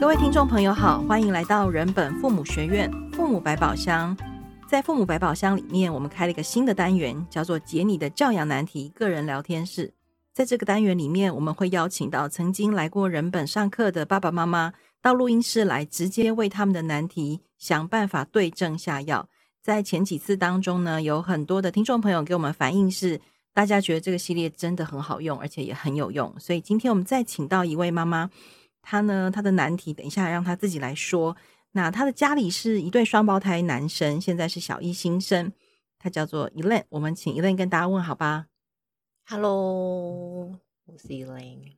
各位听众朋友好，欢迎来到人本父母学院父母百宝箱。在父母百宝箱里面，我们开了一个新的单元，叫做“解你的教养难题”个人聊天室。在这个单元里面，我们会邀请到曾经来过人本上课的爸爸妈妈，到录音室来，直接为他们的难题想办法对症下药。在前几次当中呢，有很多的听众朋友给我们反映是，大家觉得这个系列真的很好用，而且也很有用。所以今天我们再请到一位妈妈。他呢，他的难题，等一下让他自己来说。那他的家里是一对双胞胎男生，现在是小一新生，他叫做 Elaine。我们请 Elaine 跟大家问好吧。Hello，我是 Elaine。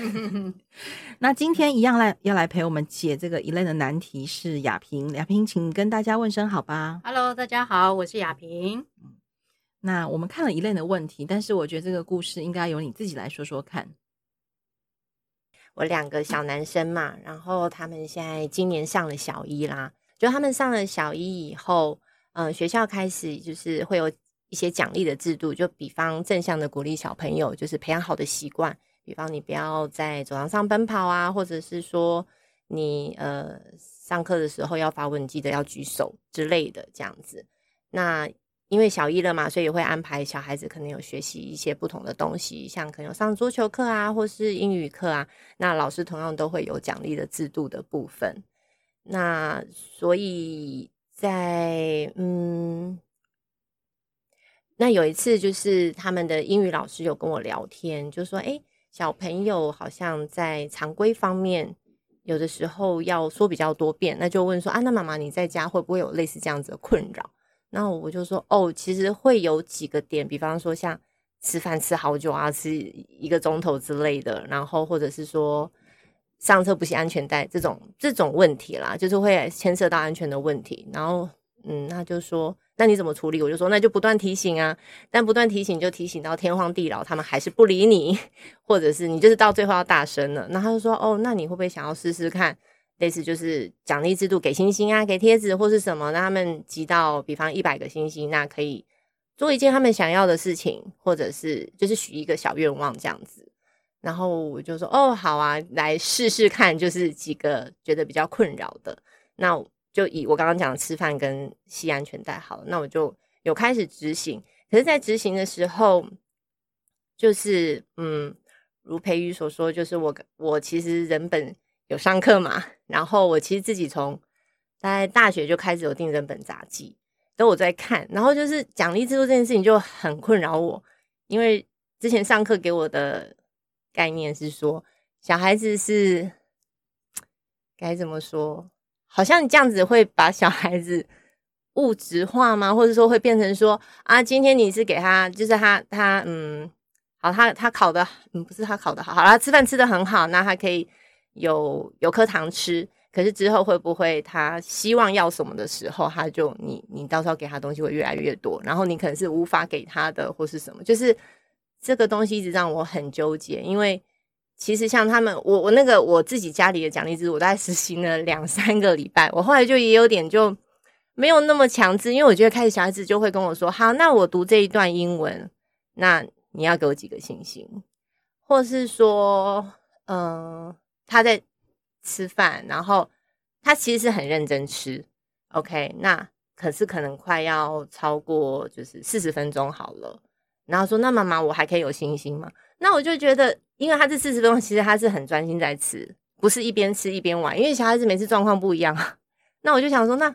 那今天一样来要来陪我们解这个 Elaine 的难题是雅萍。雅萍，请跟大家问声好吧。Hello，大家好，我是雅萍。那我们看了 Elaine 的问题，但是我觉得这个故事应该由你自己来说说看。我两个小男生嘛，然后他们现在今年上了小一啦。就他们上了小一以后，嗯、呃，学校开始就是会有一些奖励的制度，就比方正向的鼓励小朋友，就是培养好的习惯，比方你不要在走廊上奔跑啊，或者是说你呃上课的时候要发问记得要举手之类的这样子。那因为小一了嘛，所以会安排小孩子可能有学习一些不同的东西，像可能有上桌球课啊，或是英语课啊。那老师同样都会有奖励的制度的部分。那所以在嗯，那有一次就是他们的英语老师有跟我聊天，就说：“诶，小朋友好像在常规方面有的时候要说比较多遍。”那就问说：“啊，那妈妈你在家会不会有类似这样子的困扰？”那我就说哦，其实会有几个点，比方说像吃饭吃好久啊，吃一个钟头之类的，然后或者是说上车不系安全带这种这种问题啦，就是会牵涉到安全的问题。然后嗯，他就说那你怎么处理？我就说那就不断提醒啊，但不断提醒就提醒到天荒地老，他们还是不理你，或者是你就是到最后要大声了。那他就说哦，那你会不会想要试试看？类似就是奖励制度，给星星啊，给贴纸或是什么，让他们集到，比方一百个星星，那可以做一件他们想要的事情，或者是就是许一个小愿望这样子。然后我就说，哦，好啊，来试试看，就是几个觉得比较困扰的，那就以我刚刚讲吃饭跟系安全带好了，那我就有开始执行。可是，在执行的时候，就是嗯，如培瑜所说，就是我我其实人本。有上课嘛？然后我其实自己从在大学就开始有订整本杂记，都有在看。然后就是奖励制度这件事情就很困扰我，因为之前上课给我的概念是说，小孩子是该怎么说？好像你这样子会把小孩子物质化吗？或者说会变成说啊，今天你是给他，就是他他嗯，好，他他考的嗯，不是他考的好，好了，他吃饭吃的很好，那他可以。有有颗糖吃，可是之后会不会他希望要什么的时候，他就你你到时候给他东西会越来越多，然后你可能是无法给他的或是什么，就是这个东西一直让我很纠结。因为其实像他们，我我那个我自己家里的奖励制度，我大概实行了两三个礼拜，我后来就也有点就没有那么强制，因为我觉得开始小孩子就会跟我说，好，那我读这一段英文，那你要给我几个星星，或是说，嗯、他在吃饭，然后他其实是很认真吃，OK，那可是可能快要超过就是四十分钟好了，然后说，那妈妈我还可以有信心吗？那我就觉得，因为他这四十分钟其实他是很专心在吃，不是一边吃一边玩，因为小孩子每次状况不一样，那我就想说，那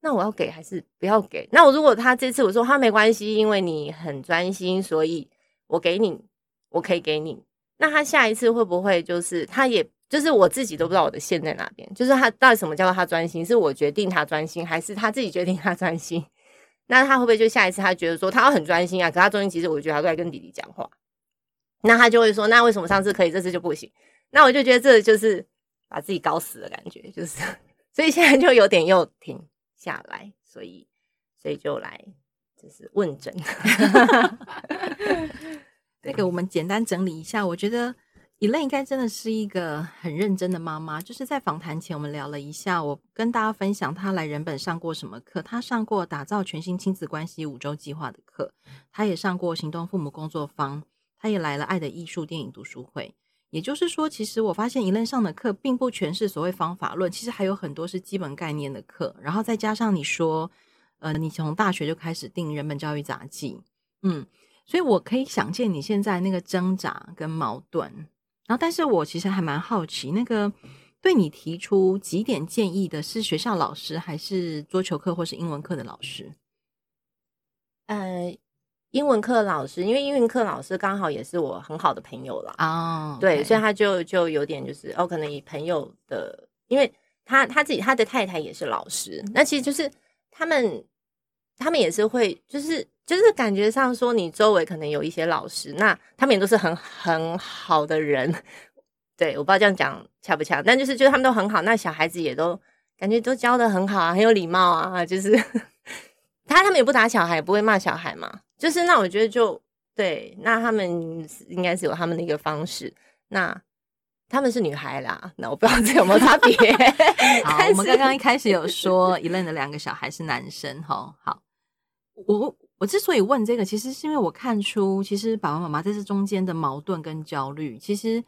那我要给还是不要给？那我如果他这次我说他没关系，因为你很专心，所以我给你，我可以给你。那他下一次会不会就是他也就是我自己都不知道我的线在哪边？就是他到底什么叫做他专心？是我决定他专心，还是他自己决定他专心？那他会不会就下一次他觉得说他要很专心啊？可他中间其实我觉得他都在跟弟弟讲话，那他就会说，那为什么上次可以，这次就不行？那我就觉得这就是把自己搞死的感觉，就是所以现在就有点又停下来，所以所以就来就是问诊。这个我们简单整理一下，我觉得一乐应该真的是一个很认真的妈妈。就是在访谈前，我们聊了一下，我跟大家分享她来人本上过什么课。她上过打造全新亲子关系五周计划的课，她也上过行动父母工作坊，她也来了爱的艺术电影读书会。也就是说，其实我发现一乐上的课并不全是所谓方法论，其实还有很多是基本概念的课。然后再加上你说，呃，你从大学就开始订人本教育杂记，嗯，所以我可以想见你现在那个挣扎跟矛盾。然后，但是我其实还蛮好奇，那个对你提出几点建议的是学校老师，还是桌球课或是英文课的老师？呃。英文课老师，因为英文课老师刚好也是我很好的朋友啦。哦，oh, okay. 对，所以他就就有点就是哦，可能以朋友的，因为他他自己他的太太也是老师，那其实就是他们他们也是会就是就是感觉上说你周围可能有一些老师，那他们也都是很很好的人。对，我不知道这样讲恰不恰，但就是就是他们都很好，那小孩子也都感觉都教的很好啊，很有礼貌啊，就是他他们也不打小孩，也不会骂小孩嘛。就是那我觉得就对，那他们应该是有他们的一个方式。那他们是女孩啦，那我不知道这有没有差别。好，我们刚刚一开始有说 Elaine 的两个小孩是男生哈。好，我我之所以问这个，其实是因为我看出，其实爸爸妈妈在这中间的矛盾跟焦虑，其实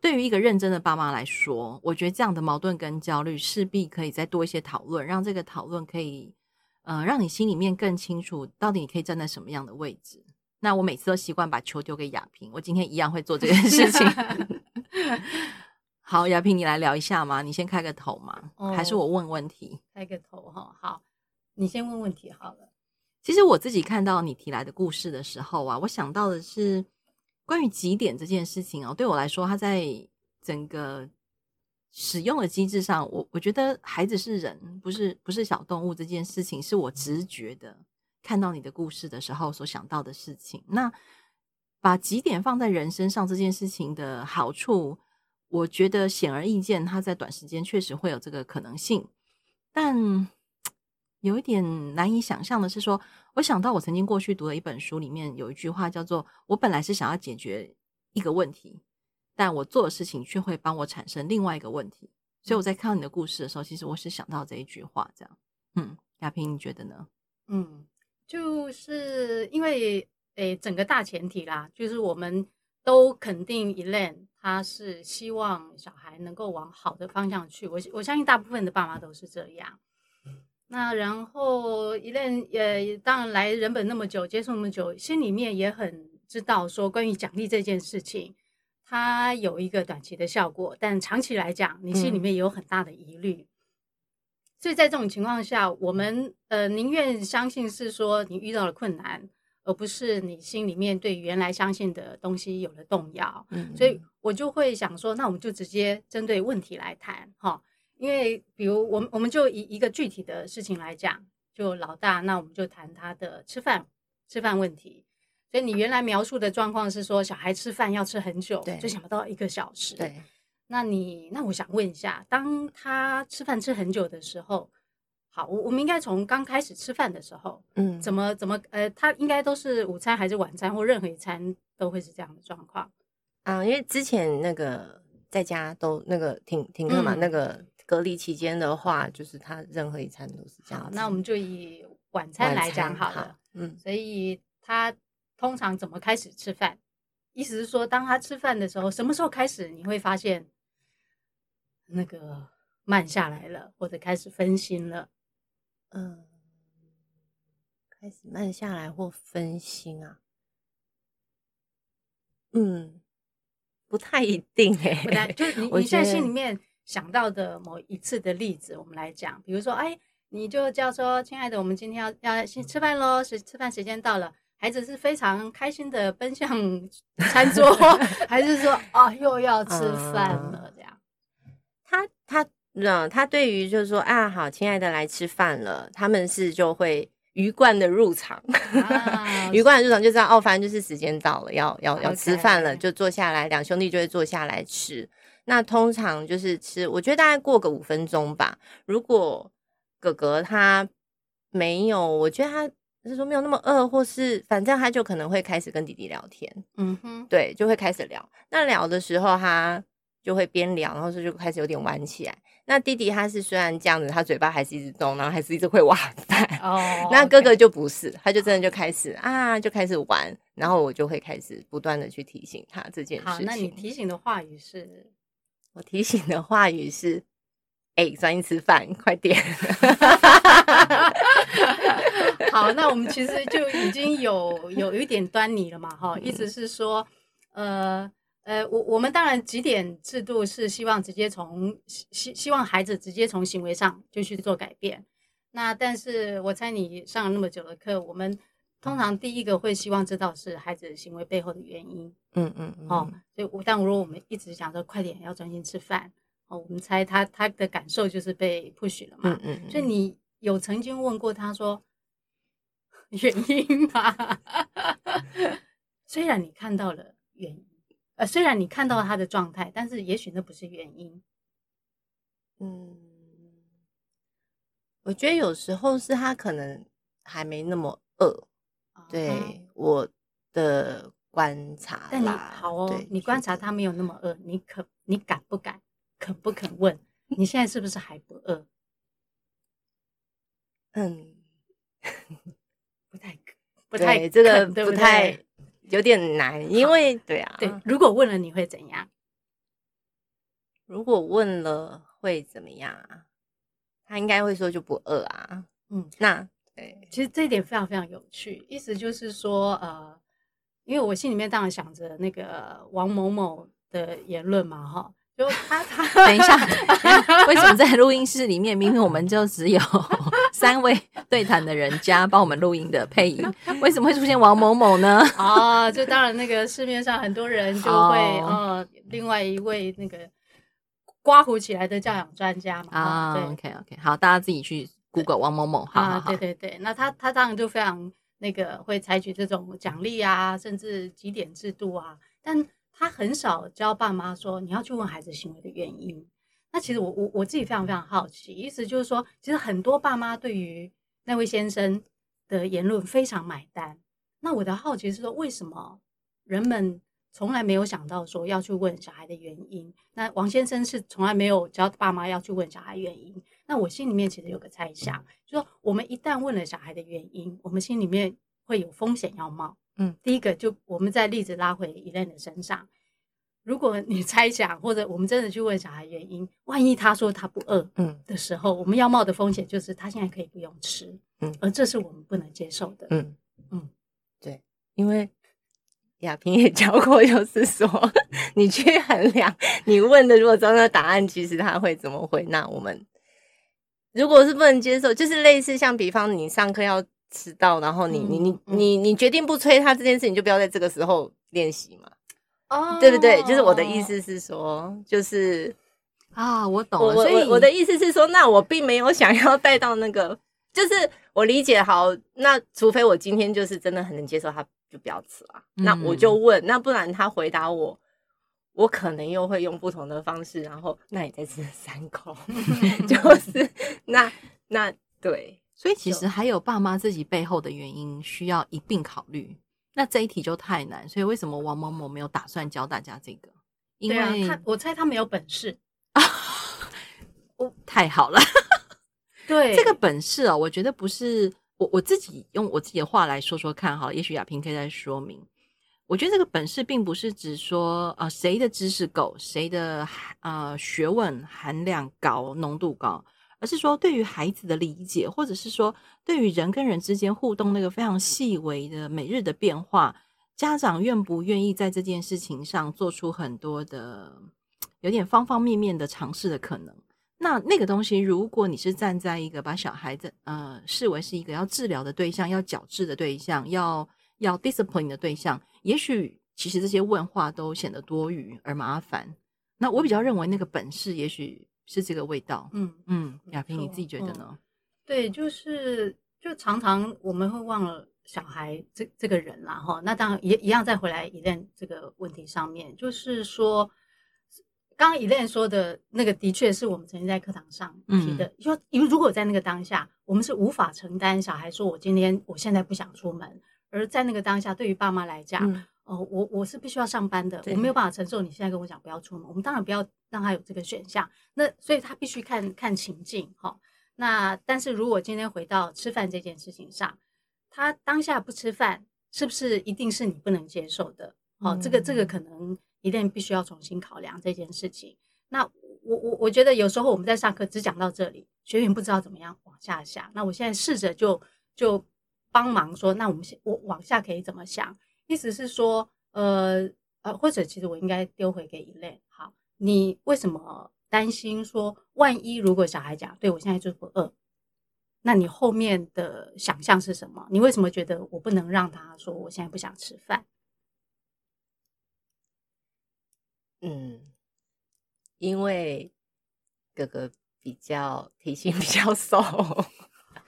对于一个认真的爸妈来说，我觉得这样的矛盾跟焦虑势必可以再多一些讨论，让这个讨论可以。呃，让你心里面更清楚，到底你可以站在什么样的位置。那我每次都习惯把球丢给亚萍，我今天一样会做这件事情。好，亚萍，你来聊一下吗？你先开个头嘛，哦、还是我问问题？开个头哈，好，你先问问题好了。其实我自己看到你提来的故事的时候啊，我想到的是关于几点这件事情哦。对我来说，它在整个。使用的机制上，我我觉得孩子是人，不是不是小动物。这件事情是我直觉的，看到你的故事的时候所想到的事情。那把几点放在人身上这件事情的好处，我觉得显而易见，它在短时间确实会有这个可能性。但有一点难以想象的是说，说我想到我曾经过去读的一本书里面有一句话叫做：“我本来是想要解决一个问题。”但我做的事情却会帮我产生另外一个问题，所以我在看到你的故事的时候，其实我是想到这一句话，这样。嗯，亚萍，你觉得呢？嗯，就是因为诶、欸，整个大前提啦，就是我们都肯定 Elaine 他是希望小孩能够往好的方向去。我我相信大部分的爸妈都是这样。那然后 Elaine 也当然来人本那么久，接触那么久，心里面也很知道说关于奖励这件事情。它有一个短期的效果，但长期来讲，你心里面也有很大的疑虑。嗯、所以在这种情况下，我们呃宁愿相信是说你遇到了困难，而不是你心里面对原来相信的东西有了动摇。嗯，所以我就会想说，那我们就直接针对问题来谈哈。因为比如我们我们就以一个具体的事情来讲，就老大，那我们就谈他的吃饭吃饭问题。所以你原来描述的状况是说，小孩吃饭要吃很久，对就想不到一个小时。对，那你那我想问一下，当他吃饭吃很久的时候，好，我我们应该从刚开始吃饭的时候，嗯，怎么怎么呃，他应该都是午餐还是晚餐或任何一餐都会是这样的状况？啊，因为之前那个在家都那个停停课嘛，嗯、那个隔离期间的话，就是他任何一餐都是这样。那我们就以晚餐来讲好了，好嗯，所以他。通常怎么开始吃饭？意思是说，当他吃饭的时候，什么时候开始你会发现那个慢下来了，或者开始分心了？嗯，开始慢下来或分心啊？嗯，不太一定哎、欸，不太，就是你你在心里面想到的某一次的例子，我们来讲，比如说，哎，你就叫说，亲爱的，我们今天要要先吃饭喽，是吃饭时间到了。孩子是非常开心的奔向餐桌，还是说啊又要吃饭了这样？他他嗯，他对于就是说啊好，亲爱的来吃饭了，他们是就会鱼贯的入场，啊、鱼贯的入场就知道哦，反正就是时间到了，要要要吃饭了，就坐下来，两兄弟就会坐下来吃。那通常就是吃，我觉得大概过个五分钟吧。如果哥哥他没有，我觉得他。就是说没有那么饿，或是反正他就可能会开始跟弟弟聊天，嗯哼，对，就会开始聊。那聊的时候，他就会边聊，然后就就开始有点玩起来。那弟弟他是虽然这样子，他嘴巴还是一直动，然后还是一直会挖饭。哦，那哥哥就不是，他就真的就开始啊，就开始玩，然后我就会开始不断的去提醒他这件事情。好，那你提醒的话语是？我提醒的话语是：哎、欸，专心吃饭，快点。好，那我们其实就已经有有一点端倪了嘛，哈，意思是说，呃呃，我我们当然几点制度是希望直接从希希望孩子直接从行为上就去做改变。那但是我猜你上了那么久的课，我们通常第一个会希望知道是孩子行为背后的原因。嗯嗯，嗯哦，所以但如果我们一直想说快点要专心吃饭，哦，我们猜他他的感受就是被 push 了嘛。嗯嗯，嗯，所以你有曾经问过他说？原因吗，虽然你看到了原因，呃，虽然你看到他的状态，但是也许那不是原因。嗯，我觉得有时候是他可能还没那么饿，对、嗯、我的观察。但你好哦，你观察他没有那么饿，你可你敢不敢，肯不肯问？你现在是不是还不饿？嗯。不太，不太，这个不太有点难，因为对啊，对，如果问了你会怎样？如果问了会怎么样啊？他应该会说就不饿啊。嗯，那对，其实这一点非常非常有趣，意思就是说，呃，因为我心里面当然想着那个王某某的言论嘛，哈。就他他 等一下，为什么在 录音室里面，明明我们就只有 三位对谈的人加帮我们录音的配音，为什么会出现王某某呢？哦，就当然那个市面上很多人就会呃，另外一位那个刮胡起来的教养专家嘛。啊，对，OK OK，好，大家自己去 Google 王某某。好，好，好，对对对，那他他当然就非常那个会采取这种奖励啊，甚至几点制度啊，但。他很少教爸妈说，你要去问孩子行为的原因。那其实我我我自己非常非常好奇，意思就是说，其实很多爸妈对于那位先生的言论非常买单。那我的好奇是说，为什么人们从来没有想到说要去问小孩的原因？那王先生是从来没有教爸妈要去问小孩原因。那我心里面其实有个猜想，就是说我们一旦问了小孩的原因，我们心里面会有风险要冒。嗯，第一个就我们在例子拉回 Elaine 的身上，如果你 猜想或者我们真的去问小孩原因，万一他说他不饿，嗯的时候，嗯、我们要冒的风险就是他现在可以不用吃，嗯，而这是我们不能接受的，嗯嗯，对，因为亚萍也教过，就是说你去衡量你问的，如果真的答案，其实他会怎么回？那我们如果是不能接受，就是类似像比方你上课要。迟到，然后你你你你你决定不催他这件事情，就不要在这个时候练习嘛，哦，对不对？就是我的意思是说，就是啊，我懂了。我所以我我的意思是说，那我并没有想要带到那个，就是我理解好。那除非我今天就是真的很能接受他，就不要吃了。嗯、那我就问，那不然他回答我，我可能又会用不同的方式。然后，那你再吃三口，就是那那对。所以其实还有爸妈自己背后的原因需要一并考虑，那这一题就太难。所以为什么王某某没有打算教大家这个？因为、啊、他我猜他没有本事啊！哦，太好了，对这个本事啊、哦，我觉得不是我我自己用我自己的话来说说看哈。也许亚萍可以再说明。我觉得这个本事并不是指说啊、呃、谁的知识够，谁的呃学问含量高，浓度高。而是说，对于孩子的理解，或者是说，对于人跟人之间互动那个非常细微的每日的变化，家长愿不愿意在这件事情上做出很多的有点方方面面的尝试的可能？那那个东西，如果你是站在一个把小孩子呃视为是一个要治疗的对象、要矫治的对象、要要 discipline 的对象，也许其实这些问话都显得多余而麻烦。那我比较认为那个本事，也许。是这个味道，嗯嗯，亚萍你自己觉得呢？嗯、对，就是就常常我们会忘了小孩这这个人啦，哈。那当然也一样，再回来 Elaine 这个问题上面，就是说，刚刚 Elaine 说的那个，的确是我们曾经在课堂上提的，嗯、说因为如果在那个当下，我们是无法承担小孩说我今天我现在不想出门，而在那个当下，对于爸妈来讲，嗯哦，我我是必须要上班的，我没有办法承受你现在跟我讲不要出门，我们当然不要让他有这个选项。那所以他必须看看情境哈、哦。那但是如果今天回到吃饭这件事情上，他当下不吃饭，是不是一定是你不能接受的？哦，这个这个可能一定必须要重新考量这件事情。那我我我觉得有时候我们在上课只讲到这里，学员不知道怎么样往下想。那我现在试着就就帮忙说，那我们先我往下可以怎么想？意思是说，呃呃，或者其实我应该丢回给 Elaine。好，你为什么担心说，万一如果小孩讲，对我现在就不饿，那你后面的想象是什么？你为什么觉得我不能让他说我现在不想吃饭？嗯，因为哥哥比较体型比较瘦。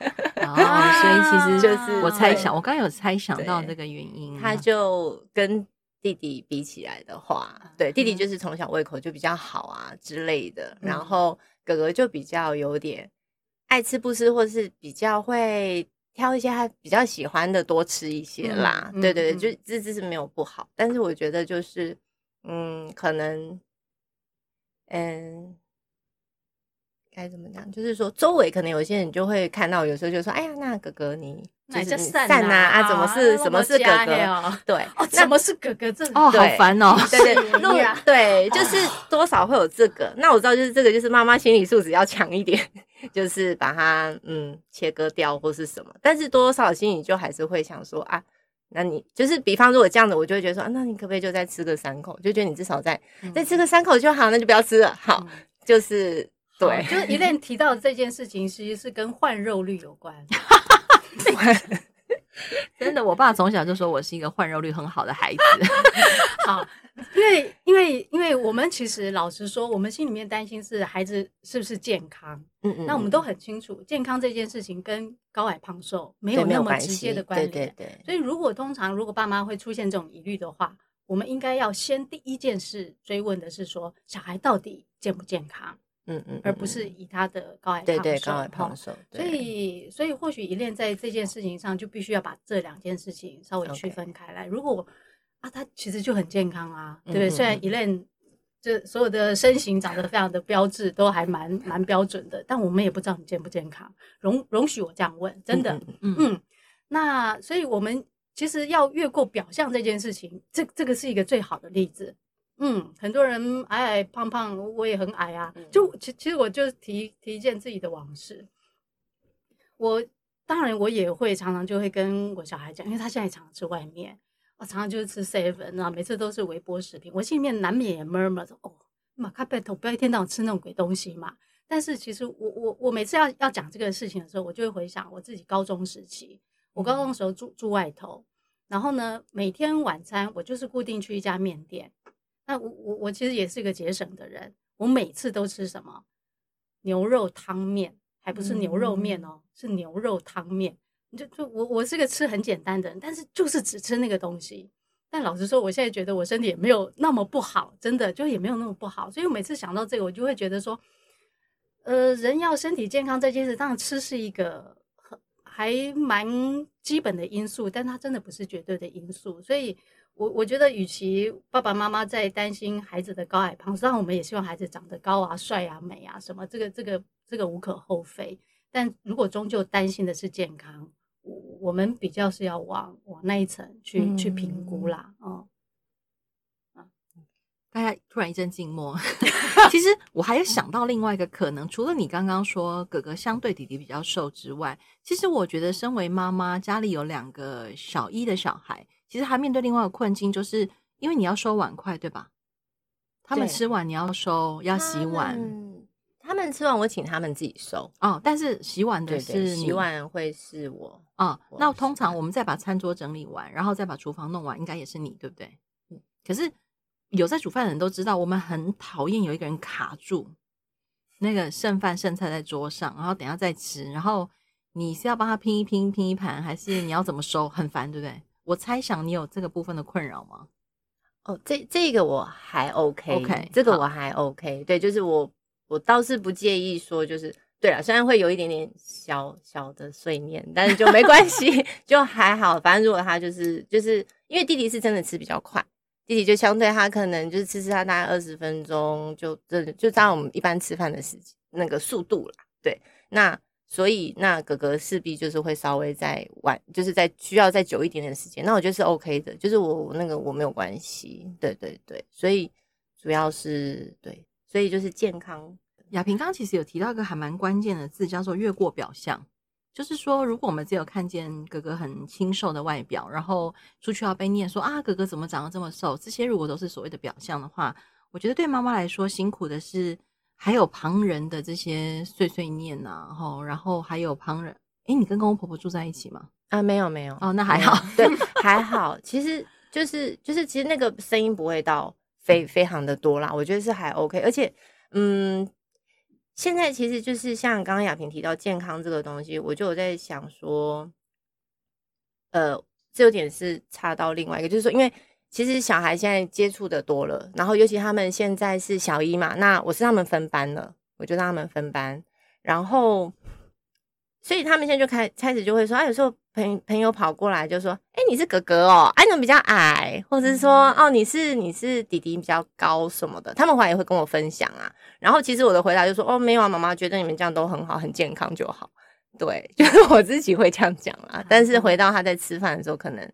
哦，所以其实就是我猜想，我刚刚有猜想到这个原因。他就跟弟弟比起来的话，对，弟弟就是从小胃口就比较好啊之类的，然后哥哥就比较有点爱吃不吃，或是比较会挑一些他比较喜欢的多吃一些啦。对对对，就这这是没有不好，但是我觉得就是，嗯，可能，嗯。该怎么讲？就是说，周围可能有些人就会看到，有时候就说：“哎呀，那哥哥你就是散呐啊，怎么是什么是哥哥？对，哦什么是哥哥？这哦，好烦哦。对对，对，就是多少会有这个。那我知道，就是这个，就是妈妈心理素质要强一点，就是把它嗯切割掉或是什么。但是多多少少心里就还是会想说啊，那你就是比方如果这样子，我就会觉得说，啊那你可不可以就再吃个三口？就觉得你至少再再吃个三口就好，那就不要吃了。好，就是。对，就是 Elaine 提到的这件事情，其实是跟换肉率有关。真的，我爸从小就说我是一个换肉率很好的孩子。好，因为因为因为我们其实老实说，我们心里面担心是孩子是不是健康。嗯嗯。那我们都很清楚，健康这件事情跟高矮胖瘦没有那么直接的关联。对对对。所以，如果通常如果爸妈会出现这种疑虑的话，我们应该要先第一件事追问的是说，小孩到底健不健康？嗯嗯，而不是以他的高矮胖瘦，对对高矮胖瘦，所以所以或许 Elaine 在这件事情上就必须要把这两件事情稍微区分开来。如果啊，他其实就很健康啊，对不对？虽然 Elaine 这所有的身形长得非常的标致，都还蛮蛮标准的，但我们也不知道你健不健康。容容许我这样问，真的，嗯嗯。那所以我们其实要越过表象这件事情，这这个是一个最好的例子。嗯，很多人矮矮胖胖，我也很矮啊。就其其实我就提提一件自己的往事。我当然我也会常常就会跟我小孩讲，因为他现在常常吃外面，我常常就是吃 seven 啊，每次都是微波食品。我心里面难免也 murmur 说，哦，马卡贝头不要一天到晚吃那种鬼东西嘛。但是其实我我我每次要要讲这个事情的时候，我就会回想我自己高中时期，我高中的时候住住外头，然后呢，每天晚餐我就是固定去一家面店。那我我我其实也是一个节省的人，我每次都吃什么牛肉汤面，还不是牛肉面哦，是牛肉汤面。就就我我是个吃很简单的人，但是就是只吃那个东西。但老实说，我现在觉得我身体也没有那么不好，真的就也没有那么不好。所以我每次想到这个，我就会觉得说，呃，人要身体健康这件事，当然吃是一个很还蛮基本的因素，但它真的不是绝对的因素，所以。我我觉得，与其爸爸妈妈在担心孩子的高矮胖瘦，当然我们也希望孩子长得高啊、帅啊、美啊，什么这个这个这个无可厚非。但如果终究担心的是健康，我我们比较是要往往那一层去、嗯、去评估啦。哦、嗯，大家突然一阵静默。其实我还有想到另外一个可能，除了你刚刚说哥哥相对弟弟比较瘦之外，其实我觉得身为妈妈，家里有两个小一的小孩。其实还面对另外一个困境，就是因为你要收碗筷，对吧？他们吃完你要收，要洗碗。他们吃完我请他们自己收哦，但是洗碗的是你，洗碗会是我哦。那通常我们再把餐桌整理完，然后再把厨房弄完，应该也是你，对不对？嗯。可是有在煮饭的人都知道，我们很讨厌有一个人卡住那个剩饭剩菜在桌上，然后等下再吃，然后你是要帮他拼一拼拼一盘，还是你要怎么收？很烦，对不对？我猜想你有这个部分的困扰吗？哦，这这个我还 OK，OK，、okay, 这个我还 OK，好对，就是我我倒是不介意说，就是对了，虽然会有一点点小小的碎念，但是就没关系，就还好。反正如果他就是就是因为弟弟是真的吃比较快，弟弟就相对他可能就是吃吃他大概二十分钟就这就照我们一般吃饭的时间那个速度了。对，那所以那哥哥势必就是会稍微再晚，就是再需要再久一点点时间。那我觉得是 OK 的，就是我那个我没有关系。对对对，所以主要是对，所以就是健康。亚萍刚其实有提到一个还蛮关键的字，叫做越过表象。就是说，如果我们只有看见哥哥很清瘦的外表，然后出去要被念说啊，哥哥怎么长得这么瘦？这些如果都是所谓的表象的话，我觉得对妈妈来说辛苦的是还有旁人的这些碎碎念呐、啊，吼，然后还有旁人。诶，你跟公公婆婆住在一起吗？啊，没有没有。哦，那还好，对，还好。其实就是就是，其实那个声音不会到非非常的多啦，我觉得是还 OK，而且嗯。现在其实就是像刚刚雅萍提到健康这个东西，我就有在想说，呃，这有点是差到另外一个，就是说，因为其实小孩现在接触的多了，然后尤其他们现在是小一嘛，那我是他们分班了，我就让他们分班，然后。所以他们现在就开开始就会说，啊，有时候朋朋友跑过来就说，哎、欸，你是哥哥哦，哎、啊，你比较矮？或者是说，哦，你是你是弟弟比较高什么的，他们回来也会跟我分享啊。然后其实我的回答就说，哦，没有啊，妈妈觉得你们这样都很好，很健康就好。对，就是我自己会这样讲啦。但是回到他在吃饭的时候，可能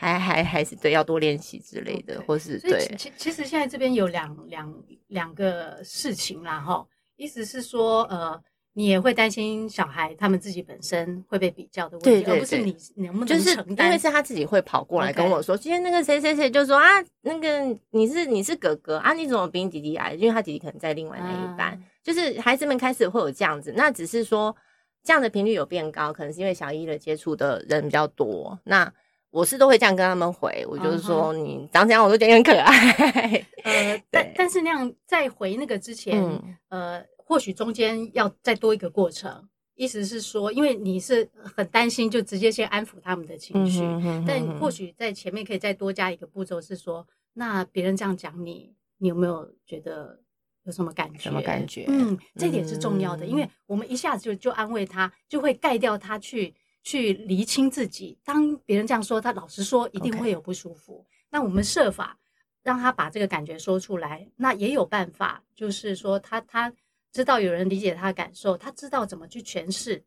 还还还是对要多练习之类的，或是对。其其实现在这边有两两两个事情啦，哈，意思是说，呃。你也会担心小孩他们自己本身会被比较的问题，而不是你能不能承担。就是因为是他自己会跑过来跟我说，今天.那个谁谁谁就说啊，那个你是你是哥哥啊，你怎么比你弟弟矮？因为他弟弟可能在另外那一班，嗯、就是孩子们开始会有这样子。那只是说这样的频率有变高，可能是因为小一的接触的人比较多。那我是都会这样跟他们回，我就是说你长这样我都觉得很可爱。呃，但但是那样在回那个之前，嗯、呃。或许中间要再多一个过程，意思是说，因为你是很担心，就直接先安抚他们的情绪。嗯、哼哼哼，但或许在前面可以再多加一个步骤，是说，那别人这样讲你，你有没有觉得有什么感觉？什么感觉？嗯，这点是重要的，嗯、因为我们一下子就就安慰他，就会盖掉他去去厘清自己。当别人这样说，他老实说一定会有不舒服。Okay. 那我们设法让他把这个感觉说出来，那也有办法，就是说他他。知道有人理解他的感受，他知道怎么去诠释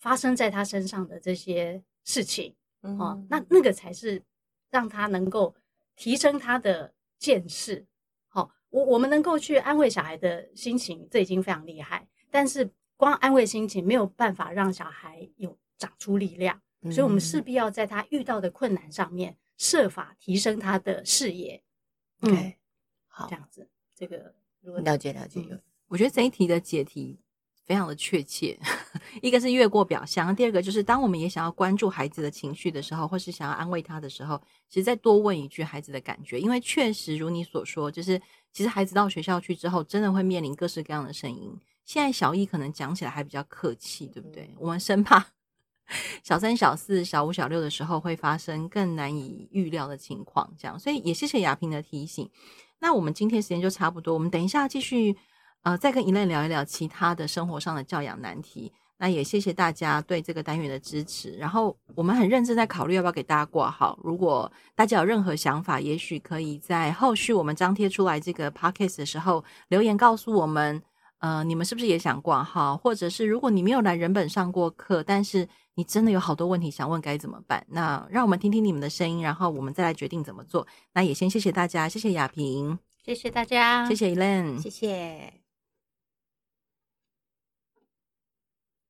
发生在他身上的这些事情，嗯、哦，那那个才是让他能够提升他的见识。好、哦，我我们能够去安慰小孩的心情，这已经非常厉害。但是光安慰心情没有办法让小孩有长出力量，嗯、所以我们势必要在他遇到的困难上面设法提升他的视野。嗯好，这样子，这个如果了解了解。嗯我觉得这一题的解题非常的确切，一个是越过表象，第二个就是当我们也想要关注孩子的情绪的时候，或是想要安慰他的时候，其实再多问一句孩子的感觉，因为确实如你所说，就是其实孩子到学校去之后，真的会面临各式各样的声音。现在小易可能讲起来还比较客气，对不对？我们生怕小三、小四、小五、小六的时候会发生更难以预料的情况，这样。所以也谢谢雅萍的提醒。那我们今天时间就差不多，我们等一下继续。呃，再跟 Elaine 聊一聊其他的生活上的教养难题。那也谢谢大家对这个单元的支持。然后我们很认真在考虑要不要给大家挂号。如果大家有任何想法，也许可以在后续我们张贴出来这个 podcast 的时候留言告诉我们。呃，你们是不是也想挂号？或者是如果你没有来人本上过课，但是你真的有好多问题想问，该怎么办？那让我们听听你们的声音，然后我们再来决定怎么做。那也先谢谢大家，谢谢雅萍，谢谢大家，谢谢 Elaine，谢谢。